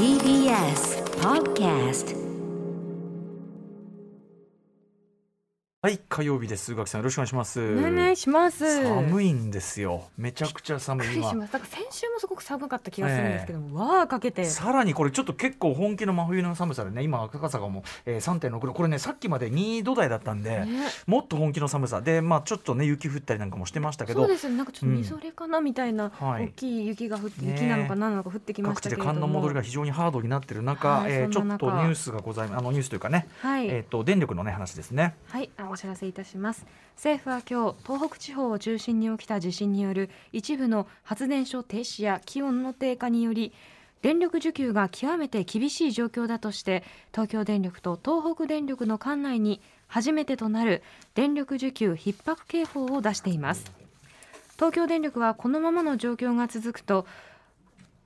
TBS Podcast はい火曜日です。宇垣さんよろしくお願いします。お願いします。寒いんですよ。めちゃくちゃ寒い。だから先週もすごく寒かった気がするんですけども、わあかけて。さらにこれちょっと結構本気の真冬の寒さでね。今赤坂も、えー、3.6度これねさっきまで2度台だったんで、ね。もっと本気の寒さ。でまあちょっとね雪降ったりなんかもしてましたけど。そうですね。なんかちょっとみぞれかなみたいな、はい。大きい雪が降って、ね雪なのか何なのか降ってきまし各地でたけれども。寒の戻りが非常にハードになってる中、はいえーちょっとニュースがございます。あのニュースというかね、はい、えっ、と電力のね話ですね。はい、あお知らせいたします。政府は今日東北地方を中心に起きた地震による一部の発電所停止や気温の低下により電力需給が極めて厳しい状況だとして東京電力と東北電力の管内に初めてとなる電力需給逼迫警報を出しています東京電力はこのままの状況が続くと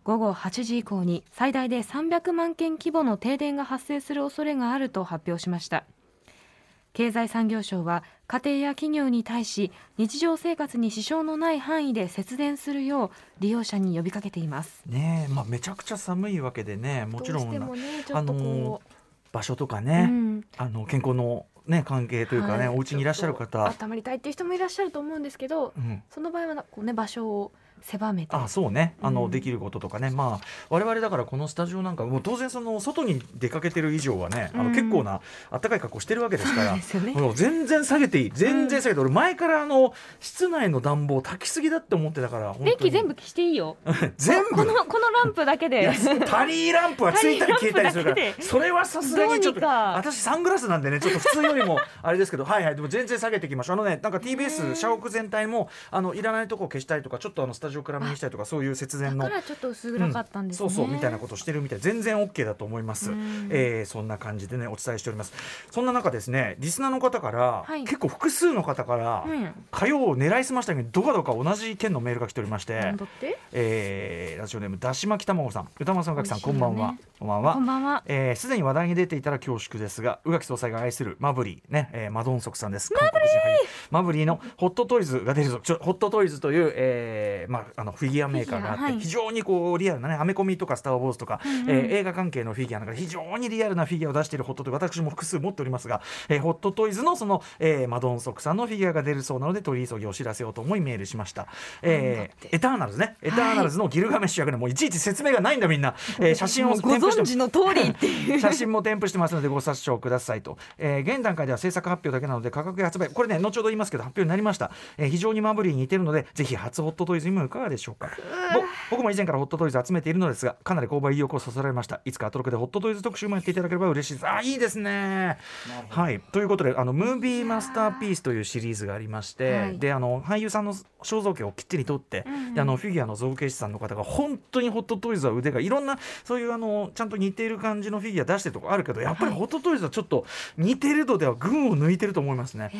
午後8時以降に最大で300万件規模の停電が発生する恐れがあると発表しました経済産業省は家庭や企業に対し日常生活に支障のない範囲で節電するよう利用者に呼びかけています。ねえまあめちゃくちゃ寒いわけでねもちろんもねちょっとこ場所とかう、ね、うん。あの健康のね関係というかね、はい。お家にいらっしゃる方。と、温まりたいっていう人もいらっしゃると思うんですけどうん、その場合はなこうね場所を狭めて。あそうね。あの、うん。できることとかね。まあ我々だからこのスタジオなんかもう当然その外に出かけてる以上はね、あのうん。結構な暖かい格好してるわけですからそうですよね。もう全然下げていい。全然下げて、俺前からあの室内の暖房炊きすぎだって思ってたから電気全部消していいよ。全部。このこのランプだけで。タリーランプは ついたり消えたりするから。それはさすがにちょっと私サングラスなんでねちょっと普通よりもあれですけど はいはい。でも全然下げていきましょう。あのねなんか TBS 社屋全体もあのいらないとこ消したりとかちょっとあのスタジオ暗めにしたりとかそういう節電のだからちょっと薄暗かったんですね、そうそうみたいなことしてるみたい全然 OK だと思います、うん。えーそんな感じでねお伝えしております。そんな中ですねリスナーの方から、はい。結構複数の方から、うん。火曜を狙いすましたけどどかどか同じ県のメールが来ておりましてなえーラジオネームだし巻き卵さん。歌丸さん宇垣さんこんばんは。こんばんは。こんばんは。えーすでに話題に出ていたら恐縮ですが宇垣総裁が愛するマブリーね、えーマドンソクさんです。韓国人俳優。マブリーのホットトイズが出るぞ。ちょホットトイズという、えーまあ、あのフィギュアメーカーがあって、非常にこうリアルなねアメコミとかスター・ウォーズとか、うえー映画関係のフィギュアなんか非常にリアルなフィギュアを出しているホットトイズ私も複数持っておりますが、えーホットトイズのその、えーマドンソクさんのフィギュアが出るそうなので取り急ぎお知らせをと思いメールしました、えーエターナルズね。エターナルズのギルガメッシュ役でもういちいち説明がないんだみんな、えー 写真をご存知の通りっていう。写真も添付してますのでご察聴くださいと、えー現段階では制作発表だけなので価格や発売これね後ほど言いますけど発表になりました、えー非常にマブリーに似てるのでぜひ初ホットトイズにもいかがでしょうか？ぼ僕も以前からホットトイズ集めているのですがかなり購買意欲をそそられました。いつかアトロクでホットトイズ特集もやっていただければ嬉しい。ですあいいですね。はい。ということであのムービーマスターピースというシリーズがありまして、はい。であの俳優さんの肖像権をきっちり取って、うんうん。であのフィギュアの造形師さんの方が本当にホットトイズは腕がいろんなそういうあのちゃんと似ている感じのフィギュア出してるとこあるけどやっぱりホットトイズはちょっと似てる度では群を抜いてると思いますね。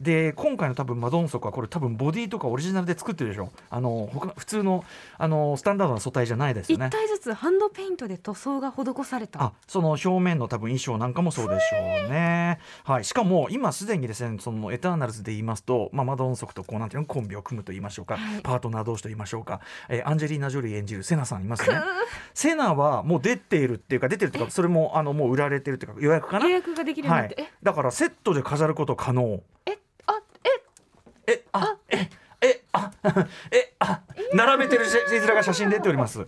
で今回の多分マドンソクはこれ多分ボディとかオリジナルで作ってるでしょ。あの他普通のあのスタンダードな素体じゃないですよ一ね。体ずつハンドペイントで塗装が施された。あその表面の多分衣装なんかもそうでしょうね。はい、しかも今すでにですねそのエターナルズで言いますと、まあ、マドンソクとこうなんていうのコンビを組むと言いましょうか、はい。パートナー同士と言いましょうか、えーアンジェリーナ・ジョリー演じるセナさんいますよね。セナはもう出ているっていうか出てるっていうかそれもあのもう売られてるっていうか予約かな？予約ができるようにはないって、だからセットで飾ること可能。え？えあ？え？え？あ？え？えあえ？あ？並べてる字面が写真出ております。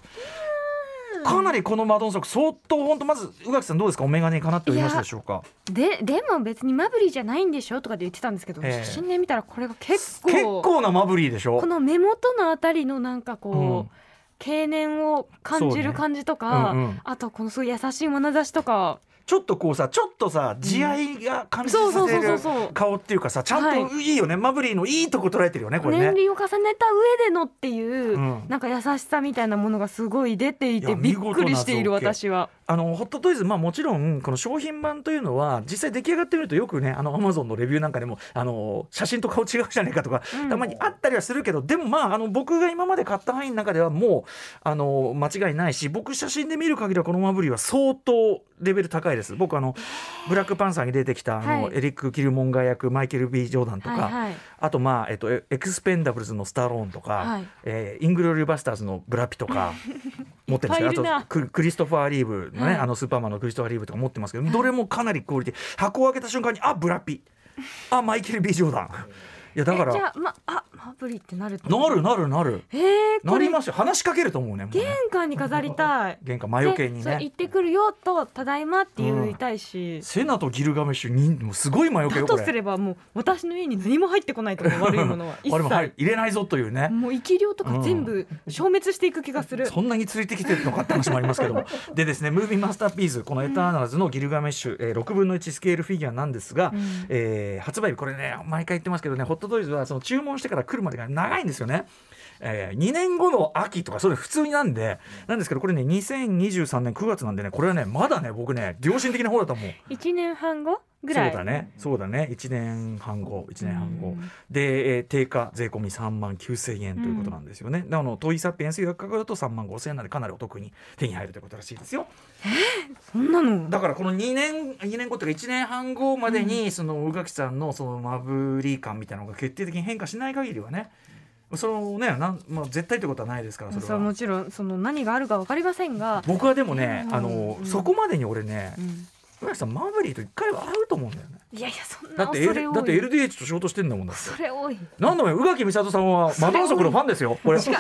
かなりこのマドンソク相当本当まず宇垣さんどうですか？お眼鏡かなっておりますでしょうか？ででも別にマブリーじゃないんでしょとかで言ってたんですけど、ええ。写真で見たらこれが結構結構なマブリーでしょ？この目元のあたりのなんかこう、うん。経年を感じる感じとか、ねうんうん。あとこのすごい優しい眼差しとかちょっとこうさちょっとさ慈愛が感じさせる顔っていうかさちゃんとい。いよね、マブリーのいいとこ捉えてるよねこれね。年輪を重ねた上でのっていう、うん。なんか優しさみたいなものがすごい出ていてびっくりしている私は。あのホットトイズ、まあ、もちろんこの商品版というのは実際出来上がってみるとよくねあのアマゾンのレビューなんかでもあの写真と顔違うじゃないかとか、うん。たまにあったりはするけどでもまああの僕が今まで買った範囲の中ではもうあの間違いないし僕写真で見る限りはこのマブリーは相当レベル高いです。僕あのブラックパンサーに出てきたあの、はい。エリック・キルモンガー役マイケル・ B・ ジョーダンとか、はいはい。あとまあ、えっと、エエクスペンダブルズのスタローンとか、はい。えーイングロリバスターズのブラピとか 持ってるんです。けどいっぱいいるな。あとククリストファー・リーブのね、はい。あのスーパーマンのクリストファー・リーブとか持ってますけど、どれもかなりクオリティ箱を開けた瞬間にあブラピ。あマイケル・ B・ ジョーダン。いやだからえじゃあまあマブリってなると？なるなるなる。えー、これなりますよ。話しかけると思うね玄関に飾りたい。玄関魔除けにね。行ってくるよとただいまって言いたいし、セナとギルガメッシュにもうすごい魔除けだよことれ。すればもう私の家に何も入ってこないとか悪いものは 一切入れないぞというね。もう生き量とか全部消滅していく気がする、そんなに連れてきてるのかって話もありますけども。でですねムービーマスターピースこのエターナルズのギルガメッシュ、えー6分の1スケールフィギュアなんですが、うん。えー発売日これね毎回言ってますけどねホットトイズはその注文してから来るまでが長いんですよね。えー、2年後の秋とかそれ普通になんでなんですけどこれね2023年9月なんでねこれはねまだね僕ね良心的な方だと思う。一年半後ぐらい？そうだね。そうだね。1年半後1年半後、うん。で、えー定価税込み3万9000円ということなんですよね、であのトイサピエンス予約価格だと3万5000円なんでかなりお得に手に入るということらしいですよ。そんなの？だからこの2年2年後というか1年半後までに、その宇垣さんのそのマブリー感みたいなのが決定的に変化しない限りはねそのねなん、まあ、絶対ということはないですからそれは。もちろんその何があるかわかりませんが、僕はでもね、うんあのうん。そこまでに俺ねうん。宇垣さんマブリーと一回は会うと思うんだよね。いやいやそんだって、だって LDH と仕事してんだもんだそれ多い。違なんだよ宇垣美里さんはマドンソクのファンですよこれ。違う 違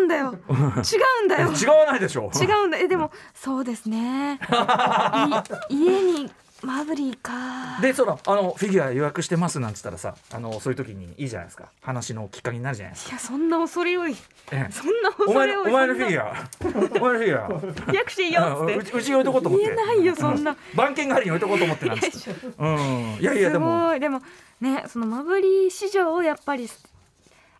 うんだよ。違うんだよ。わないでしょ。違うんだえでもそうですね。い家にマブリーか。でそのあのフィギュア予約してますなんつったらさあのそういう時にいいじゃないですか。話のきっかけになるじゃないですか、いやそんな恐れ多い。ええ。そんな恐れ多い。のお前のフィギア。ュアお前のフィギュア。予約していいよっつって。うちうちに置いとこうと思って。言えないよそんな。番犬代わりに置いとこうと思ってなんですうん。いやいやですもでもねそのマブリー市場をやっぱり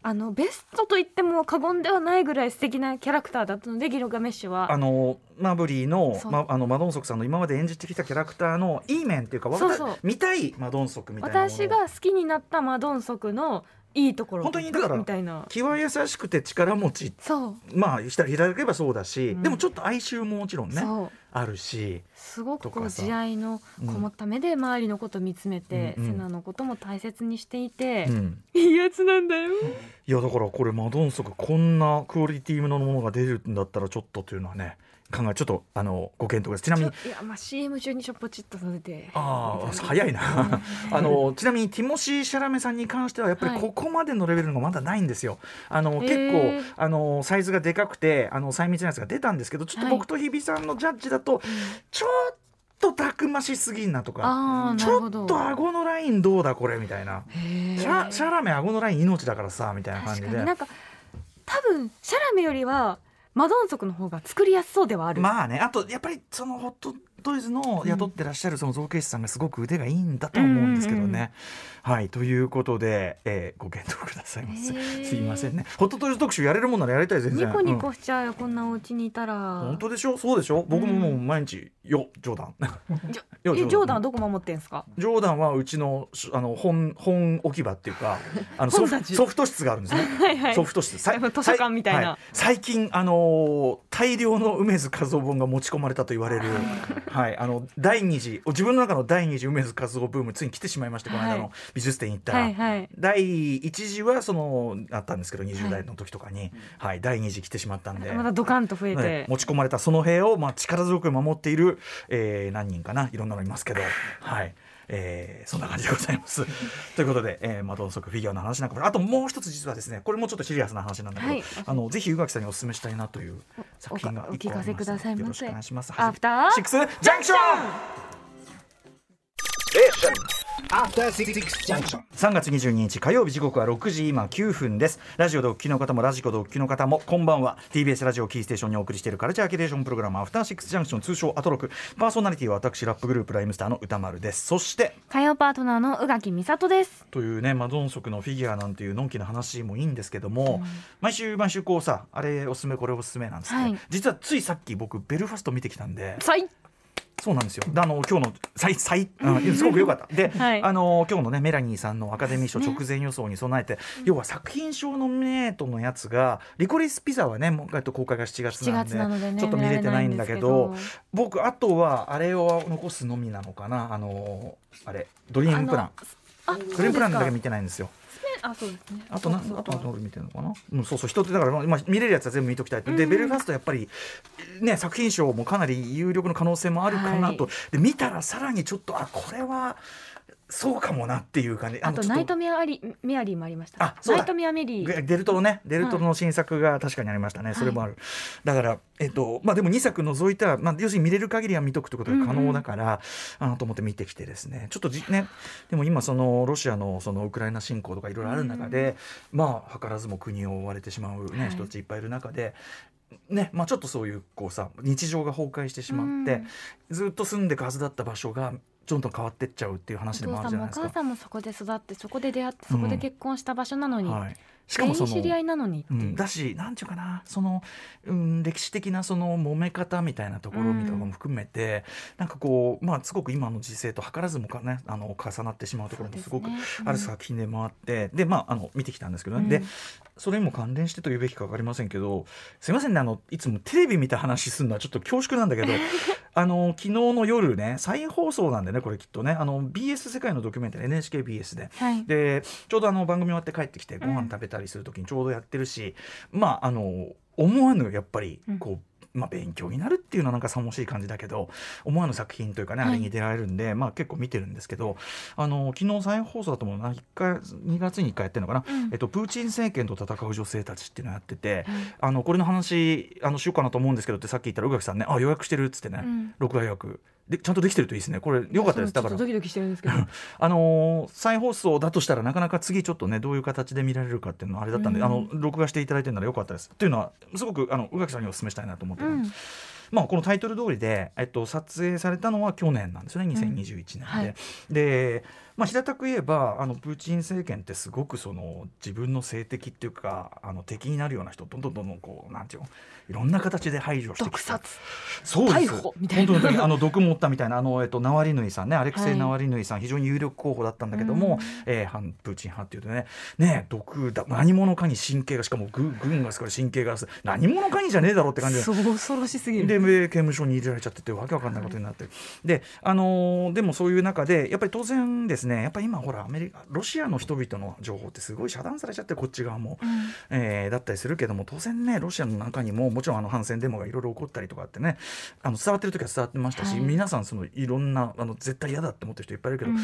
あのベストと言っても過言ではないぐらい素敵なキャラクターだったのでギルガメッシュは。あのマブリーの,、ま、あのマドンソクさんの今まで演じてきたキャラクターのいい面っていうかわそうそう。た見たいマドンソクみたいな私が好きになったマドンソクのいいところ本当にだからみたいな。気は優しくて力持ちまあした開けばそうだし、うん。でもちょっと哀愁ももちろんねあるしすごくこう慈愛のこもった目で周りのこと見つめて、うんうん。セナのことも大切にしていて、うん。いいやつなんだよ。いやだからこれマドンソクこんなクオリティのものが出るんだったらちょっとというのはね考えちょっとあのご検討ですちなみに。いやまあ CM 中にしょっぽちっとさせてああ早いな。あのちなみにティモシー・シャラメさんに関してはやっぱりはい。ここまでのレベルのがまだないんですよ。あのへ結ー構あのサイズがでかくてあの細密なやつが出たんですけどちょっと僕と日比さんのジャッジだと、ちょっとたくましすぎんなとかちょっと顎のラインどうだこれみたいな。シャシャラメ顎のライン命だからさみたいな感じで。なんか多分シャラメよりはマドン族の方が作りやすそうではある、まあねあとやっぱりそのホットトイズの雇ってらっしゃるその造形師さんがすごく腕がいいんだとは思うんですけどね。はいということで、えーご検討くださいませ。すいませんね。ホットトイズ特集やれるもんならやりたい全然。ニコニうん。コしちゃうよ、こんなお家にいたら。本当でしょ？そうでしょ？僕ももう毎日、よ冗談。よえジョーダンはどこ守ってんすか？ジョーダンはうちのしあの本本置き場っていうか あのソフソフト室があるんですね。はいはい。ソフト室。図書館みたいな。は最近あのー大量の梅津和夫本が持ち込まれたと言われるはいあの第二次自分の中の第二次梅津和夫ブームついに来てしまいましてこの間はい。の美術展に行ったら、はいはい。第一次はそのあったんですけど20代の時とかに、はい第二次来てしまったんで。またドカンと増えねて、持ち込まれたその塀を、まあ、力強く守っている、えー何人かないろんなのいますけど、はいえーそんな感じでございます。ということで、えー、マドンソクフィギュアの話なんかもあともう一つ実はですねこれもちょっとシリアスな話なんだけど、はいあのぜひ宇垣さんにお勧めしたいなという作品がお聞かせくださいませよろしくお願いします。アフターシックスジャンクション.3月22日火曜日時刻は6時今9分です。ラジオでお聞きの方もラジコでお聞きの方もこんばんは。TBS ラジオキーステーションにお送りしているカルチャーキュレーションプログラムアフターシックスジャンクション通称アトロク。パーソナリティは私ラップグループライムスターの歌丸です。そして火曜パートナーの宇垣美里です。というねマドンソクのフィギュアなんていうのんきな話もいいんですけども、毎週毎週こうさあれおすすめこれおすすめなんつって、はい。実はついさっき僕ベルファスト見てきたんで。最そうなんですよ。であの今日の最最うん すごく良かった。で、はい。あの今日のねメラニーさんのアカデミー賞直前予想に備えて、要は作品賞ノミネートのやつがリコリスピザはねもうえっと公開が7月7なんで月なのでねちょっと見れてないんだけど。僕あとはあれを残すのみなのかな。あのあれドリームプラン。あドリームプランだけ見てないんですよあそうですね。あとなあとは見てるのかな、うん、そうそう人ってだから、まあ、見れるやつは全部見ときたいと、でうん。ベルファストやっぱりね作品賞もかなり有力の可能性もあるかなと、はで見たらさらにちょっとあこれはそうかもなっていう感じ。あと。ナイトメアリメアリーもありました。あそうだ。ナイトメアメリー。デルトロねデルトロの新作が確かにありましたね、それもある、だからえっとまあでも2作除いたら、まあ、要するに見れる限りは見とくってことが可能だから、あのと思って見てきてですね。ちょっとじねでも今そのロシアのそのウクライナ侵攻とかいろいろある中で、まあ図らずも国を追われてしまう、ねはい。人たちいっぱいいる中で。ねまあ、ちょっとそういうこうさ日常が崩壊してしまって、うん。ずっと住んでくはずだった場所がどんどん変わってっちゃうっていう話でもあるじゃないですか。母さんもそこで育ってそこで出会ってそこで結婚した場所なのに、はい、しかもその知り合いなのにっていう、うん、だしなんていうかなその、うん、歴史的なその揉め方みたいなところみたいなのも含めて、なんかこうまあすごく今の時勢と図らずもかねあの重なってしまうところもすごくある作品でもあって、でまああの見てきたんですけどね、うん。でそれにも関連してと言うべきか分かりませんけどすいませんねあのいつもテレビ見た話するのはちょっと恐縮なんだけど あの昨日の夜ね再放送なんでねこれきっとねあの BS 世界のドキュメンタリー NHKBS で。はい。でちょうどあの番組終わって帰ってきてご飯食べたりする時にちょうどやってるし、まああの思わぬやっぱりうん。こう、まあ、勉強になるっていうのはなんかさもしい感じだけど思わぬ作品というかね、はい。あれに出られるんで、まあ、結構見てるんですけどあの昨日再放送だと思うな1回2月に1回やってるのかな、うん。えっと、プーチン政権と戦う女性たちっていうのをやってて、はい。あのこれの話あのしようかなと思うんですけどってさっき言ったら宇垣さんねあ予約してるっつってね、うん。録画予約でちゃんとできてるといいですね。これよかったです。だから。ドキドキしてるんですけど。あのー再放送だとしたらなかなか次ちょっとねどういう形で見られるかっていうのはあれだったんで、うんあの録画していただいてるならよかったです。というのはすごくあの宇垣さんにお勧めしたいなと思ってる、うん。まあ、このタイトル通りで、えっと、撮影されたのは去年なんですよね2021年で。はい。で、まあ、平たく言えばあのプーチン政権ってすごくその自分の政敵っていうかあの敵になるような人をどんどんどんどんこうなんていうのいろんな形で排除して毒殺。そうです。逮捕みたいな。本当にあの毒持ったみたいな。あの、えっと、ナワリヌイさんね。アレクセイ・はいナワリヌイさん、非常に有力候補だったんだけども、うん。えー反プーチン派っていうとね。ね毒だ何者かに神経がしかも軍軍がすから神経がす何者かにじゃねえだろうって感じ。で恐ろしすぎる。で刑務所に入れられちゃっててわけわかんないことになって。る、であのーでもそういう中でやっぱり当然ですね。やっぱり今ほらアメリカロシアの人々の情報ってすごい遮断されちゃってこっち側も、うん。えーだったりするけども当然ねロシアの中にももちろんあの反戦デモがいろいろ起こったりとかってねあの伝わってる時は伝わってましたし、はい。皆さんそのいろんなあの絶対嫌だって思ってる人いっぱいいるけど、うん。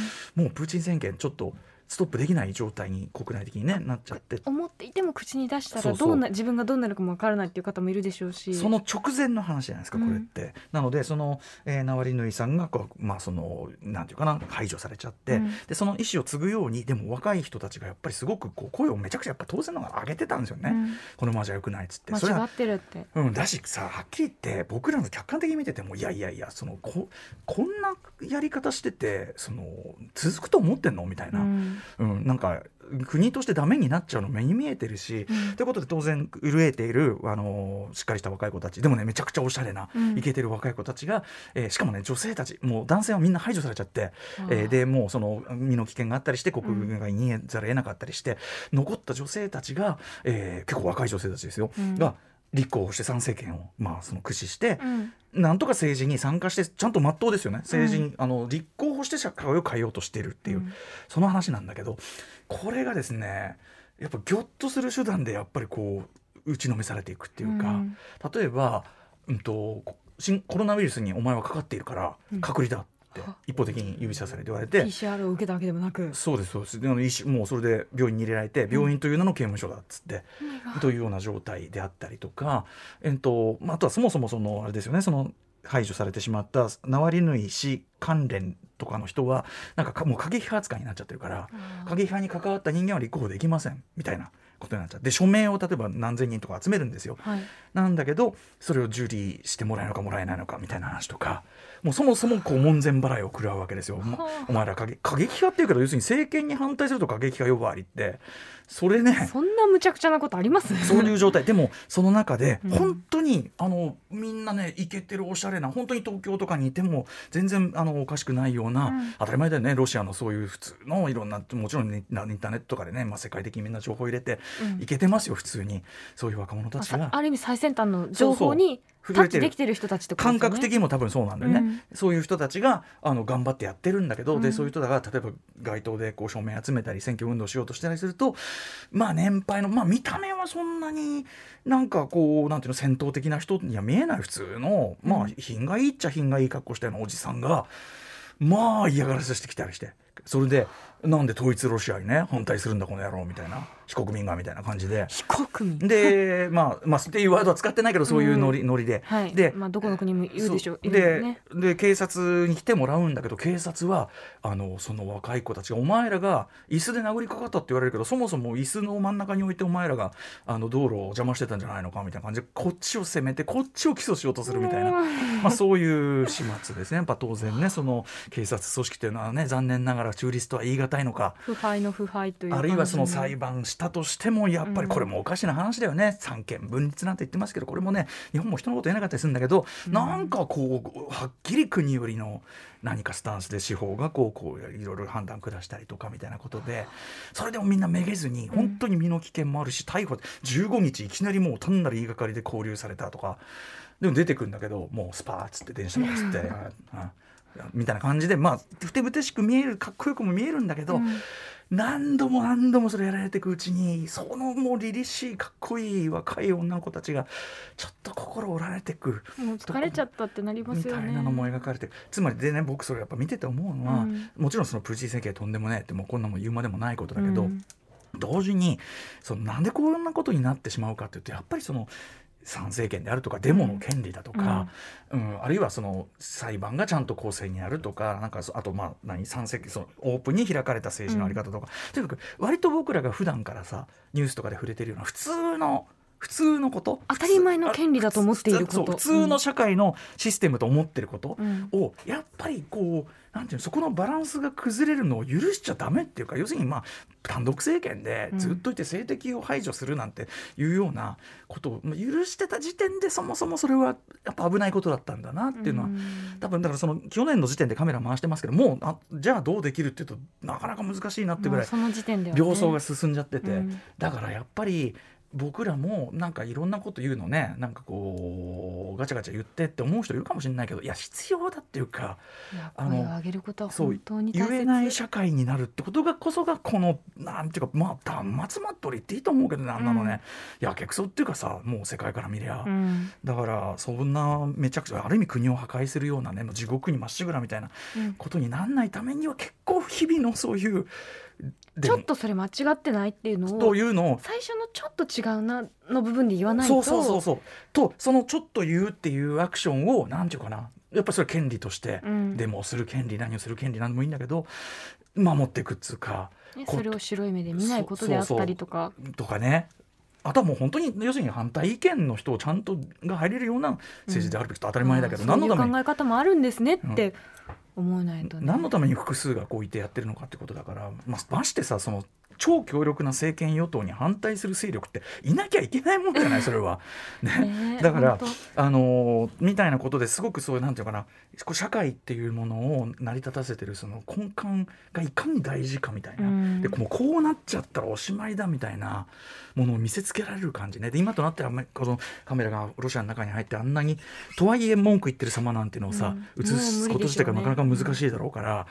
もうプーチン政権ちょっとストップできない状態に国内的に、ね、なっちゃって。思っていても口に出したらどうな自分がどうなるかもわからないっていう方もいるでしょうし。その直前の話じゃないですか、うん。これって。なのでその、えーナワリヌイさんがこう、まあ、そのなんていうかな排除されちゃって、うん。でその意思を継ぐようにでも若い人たちがやっぱりすごくこう声をめちゃくちゃやっぱ当然のがら上げてたんですよね、うん。このままじゃよくないっつって。それは間違ってるって。うん、だしさはっきり言って僕らの客観的に見ててもいやいやいやそのここんなやり方しててその続くと思ってんのみたいな、ううんんなんか国としてダメになっちゃうの目に見えてるし、うん。ということで当然震えている、あのしっかりした若い子たちでもねめちゃくちゃおしゃれな、うん。イケてる若い子たちが、えーしかもね女性たちもう男性はみんな排除されちゃって、えーでもうその身の危険があったりして国外に逃げざるを得なかったりして、残った女性たちが、えー結構若い女性たちですよ、うん。が立候補して参政権を、まあ、その駆使して、うん。なんとか政治に参加してちゃんと真っ当ですよね。政治に、あの立候補して社会を変えようとしているっていう、うん。その話なんだけどこれがですねやっぱギョッとする手段でやっぱりこう打ちのめされていくっていうか、うん。例えば、うん、とコロナウイルスにお前はかかっているからうん。隔離だ。っては一方的に指さされて言われて。PCR を受けたわけでもなく。そうですそうです。であの医師もうそれで病院に入れられて病院という名の刑務所だっつって、というような状態であったりとか、えっとまあ、あとはそもそもそのあれですよねその排除されてしまったナワリヌイ氏関連とかの人はなんかかもう過激派扱いになっちゃってるから過激派に関わった人間は立候補できませんみたいなことになっちゃってで署名を例えば何千人とか集めるんですよ。はい。なんだけどそれを受理してもらえるのかもらえないのかみたいな話とかもうそもそもこう門前払いを食らうわけですよ。おはあ。お前ら過激過激派っていうけど要するに政権に反対すると過激派呼ばわりって。それねそんな無茶苦茶なことあります？そういう状態。でもその中でうん。本当に、あのみんなねイケてるおしゃれな本当に東京とかにいても全然あのおかしくないような、うん。当たり前だよね。ロシアのそういう普通のいろんなもちろんねインターネットとかでね、まあ、世界的にみんな情報入れて、うん。いけてますよ普通に。そういう若者たあちがさある意味最先端の情報にそうそう。タッチできてる人たちと感覚的にも多分そうなんだよね、そういう人たちがあの頑張ってやってるんだけど、うん。でそういう人が例えば街頭でこう署名集めたり選挙運動しようとしたりするとまあ年配のまあ見た目はそんなになんかこうなんていうの戦闘的な人には見えない普通のまあうん。品がいいっちゃ品がいい格好したようなおじさんがまあ嫌がらせしてきたりしてそれでなんで統一ロシアにね反対するんだこの野郎みたいな非国民がみたいな感じで。非国民？でまあまあっていうワードは使ってないけどそういうノリ,、ノリで、はい。でまあどこの国もいるでしょう。そう。いるよね。でで警察に来てもらうんだけど警察はあのその若い子たちがお前らが椅子で殴りかかったって言われるけどそもそも椅子の真ん中に置いてお前らがあの道路を邪魔してたんじゃないのかみたいな感じでこっちを責めてこっちを起訴しようとするみたいな、まあ、そういう始末ですね。やっぱ当然ねその警察組織っていうのはね残念ながら中立とは言い難いのか。腐敗の腐敗というあるいはその裁判判したとしてもやっぱりこれもおかしな話だよね、三権分立なんて言ってますけどこれもね日本も人のこと言えなかったりするんだけど、なんかこうはっきり国寄りの何かスタンスで司法がこうこういろいろ判断下したりとかみたいなことでそれでもみんなめげずに本当に身の危険もあるし逮捕15日いきなりもう単なる言いがかりで拘留されたとかでも出てくるんだけどもうスパーッつって電車がつって。ああみたいな感じでまあふてぶてしく見えるかっこよくも見えるんだけど、何度も何度もそれやられていくうちにそのもう凛々しいかっこいい若い女の子たちがちょっと心折られてくもう疲れちゃったってなりまみすよね。たいなのも描かれてつまりでね僕それやっぱ見てて思うのは、うん。もちろんそのプーチン政権とんでもないってもうこんなもん言うまでもないことだけど、うん。同時にそのなんでこんなことになってしまうかっていうとやっぱりその参政権であるとかデモの権利だとか、うん。あるいはその裁判がちゃんと公正にやるとかなんかそあとまあ何参政そのオープンに開かれた政治のあり方とか、とにかく割と僕らが普段からさニュースとかで触れてるような普通の普通のこと？当たり前の権利だと思っていること。普通の社会のシステムと思ってることうん。をやっぱりこうなんていうのそこのバランスが崩れるのを許しちゃダメっていうか要するにまあ単独政権でずっといて政敵を排除するなんていうようなことをまあ許してた時点でそもそもそれはやっぱ危ないことだったんだなっていうのは、ん。多分だからその去年の時点でカメラ回してますけどもうあじゃあどうできるっていうとなかなか難しいなってぐらいその時点で病巣が進んじゃってて、うん。だからやっぱり僕らもなんかいろんなこと言うのね。なんかこうガチャガチャ言ってって思う人いるかもしれないけどいや必要だっていうかあの上げることはそう本当に言えない社会になるってことがこそがこのなんていうかまあ断末魔取りっていいと思うけどねあんなのね、やけくそっていうかさもう世界から見りゃ、うん。だからそんなめちゃくちゃある意味国を破壊するようなねもう地獄にまっしぐらみたいなうん。ことになんないためには結構日々のそういうでちょっとそれ間違ってないっていうのをというのを最初のちょっと違うなの部分で言わないとそうそうそうそう。とそのちょっと言うっていうアクションをなんていうかな。やっぱりそれは権利として、うん。デモをする権利何をする権利なんでもいいんだけど守っていくっつうかこねそれを白い目で見ないことであったりとか。とかね。あとはもう本当に要するに反対意見の人をちゃんとが入れるような政治であるべきと当たり前だけど、あー何のために？考え方もあるんですねって思わないとね、何のために複数がこういてやってるのかってことだから、まあ、ましてさその超強力な政権与党に反対する勢力っていなきゃいけないもんじゃないそれは。ね。だから本あのーみたいなことですごくそういうなんていうかな社会っていうものを成り立たせてるその根幹がいかに大事かみたいな、うん。でもうこうなっちゃったらおしまいだみたいなものを見せつけられる感じね。で今となってはこのカメラがロシアの中に入ってあんなにとはいえ文句言ってる様なんていうのをさ、うん。映すこと自体がなかなか難しいだろうから。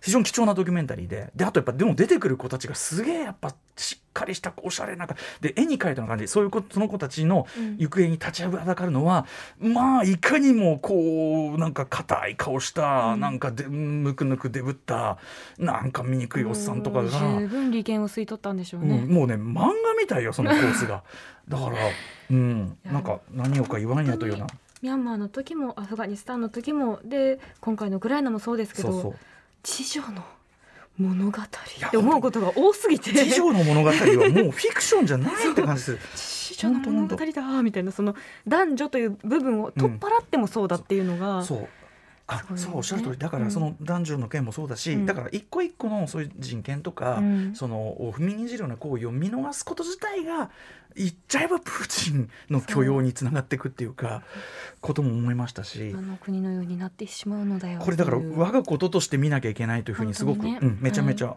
非常に貴重なドキュメンタリーで。であとやっぱでも出てくる子たちがすげえやっぱしっかりしたおしゃれなで絵に描いたような感じ。そういう子その子たちのうん。行方に立ちはだかるのは、まあいかにもこうなんか硬い顔した、うん。なんかでむくぬくでぶったなんか醜いおっさんとかが。十分利権を吸い取ったんでしょううんね、もうね漫画みたいよそのコースが。だからうん。なんか何をか言わんやというような。ミャンマーの時もアフガニスタンの時もで今回のウクライナもそうですけどそうそう地上の物語。って思うことが多すぎて。地上の物語はもうフィクションじゃないって感じする。地上の物語だみたいなその男女という部分を取っ払ってもそうだっていうのが、そうあそうよね。そうおっしゃる通り。だからその男女の件もそうだし、うん。だから一個一個のそういう人権とか、うん。その踏みにじるような行為を見逃すこと自体が言っちゃえばプーチンの許容につながっていくっていうかことも思いましたしあの国のようになってしまうのだよこれだから我がこととして見なきゃいけないというふうにすごく、ね。うん、めちゃめちゃ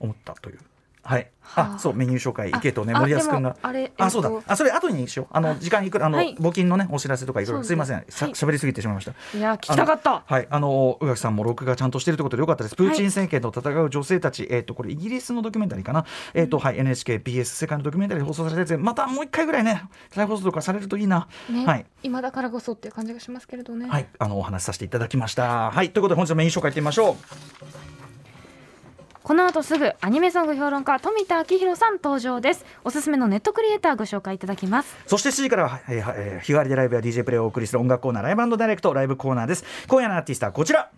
思ったという。はい、はあ。あそうメニュー紹介あ池とねあ森保君が。あれあそうだ。えっとあそれ後にしよう。あの時間いくらあの、はい。募金のねお知らせとかいろいろ。すすいません。喋りすぎてしまいました。いや聞きたかった。はい、あの宇垣さんも録画ちゃんとしてるということでよかったです。プーチン政権と戦う女性たち、えっ、とこれイギリスのドキュメンタリーかな？えっ、とはい。NHK BS 世界のドキュメンタリーで放送されたやつでまたもう一回ぐらいね再放送とかされるといいな。ね、はい。今だからこそっていう感じがしますけれどね、はい、あのお話しさせていただきました。はい、ということで本日のメイン紹介いってみましょう。この後すぐアニメソング評論家富田明宏さん登場ですおすすめのネットクリエイターご紹介いただきますそして7時からは、えーえー日替わりでライブや DJ プレイをお送りする音楽コーナーライブダイレクトライブコーナーです。今夜のアーティストはこちら。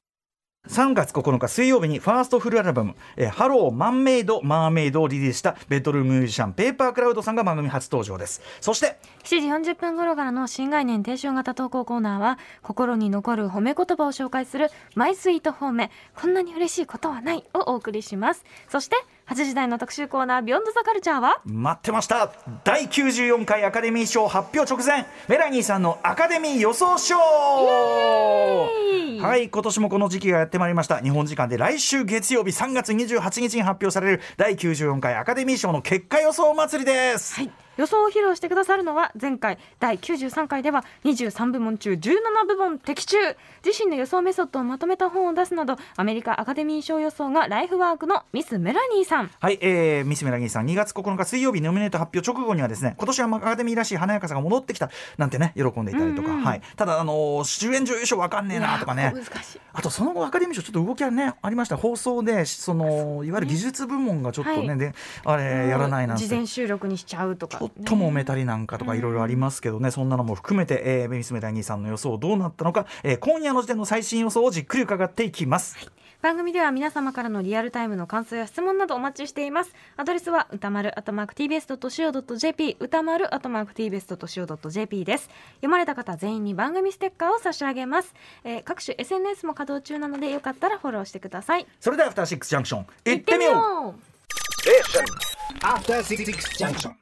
3月9日水曜日にファーストフルアルバム「えーハローマンメイドマーメイド」をリリースしたベッドルームミュージシャンペーパークラウドさんが番組初登場です。そして7時40分頃からの新概念提唱型投稿コーナーは心に残る褒め言葉を紹介するマイスイート褒めこんなに嬉しいことはないをお送りします。そして8時台の特集コーナービヨンドザカルチャーは？待ってました。第94回アカデミー賞発表直前メラニーさんのアカデミー予想賞イはい今年もこの時期がやってまいりました。日本時間で来週月曜日3月28日に発表される第94回アカデミー賞の結果予想祭りです、はい予想を披露してくださるのは前回第93回では23部門中17部門的中。自身の予想メソッドをまとめた本を出すなどアメリカアカデミー賞予想がライフワークのミス・メラニーさん。はい、えー、ミスメラギーさん2月9日水曜日ノミネート発表直後にはですね今年はアカデミーらしい華やかさが戻ってきたなんてね喜んでいたりとか、うんうんはい、ただあのー主演女優賞わかんねえなとかね。いや難しい。あとその後アカデミー賞ちょっと動きがねありました。放送でそのいわゆる技術部門がちょっとね、はい。であれやらないなんて。事前収録にしちゃうとか、と揉めたりなんかとかいろいろありますけどね、そんなのも含めて、えー、ミスメラギーさんの予想どうなったのか、えー今夜の時点の最新予想をじっくり伺っていきます。番組では皆様からのリアルタイムの感想や質問などお待ちしています。アドレスは歌丸アットマーク TBS.CO.JP 歌丸アットマーク TBS.CO.JP です。読まれた方全員に番組ステッカーを差し上げます、えー各種 SNS も稼働中なのでよかったらフォローしてください。それではアフターシックスジャンクション行ってみよう。う。After Six Junction.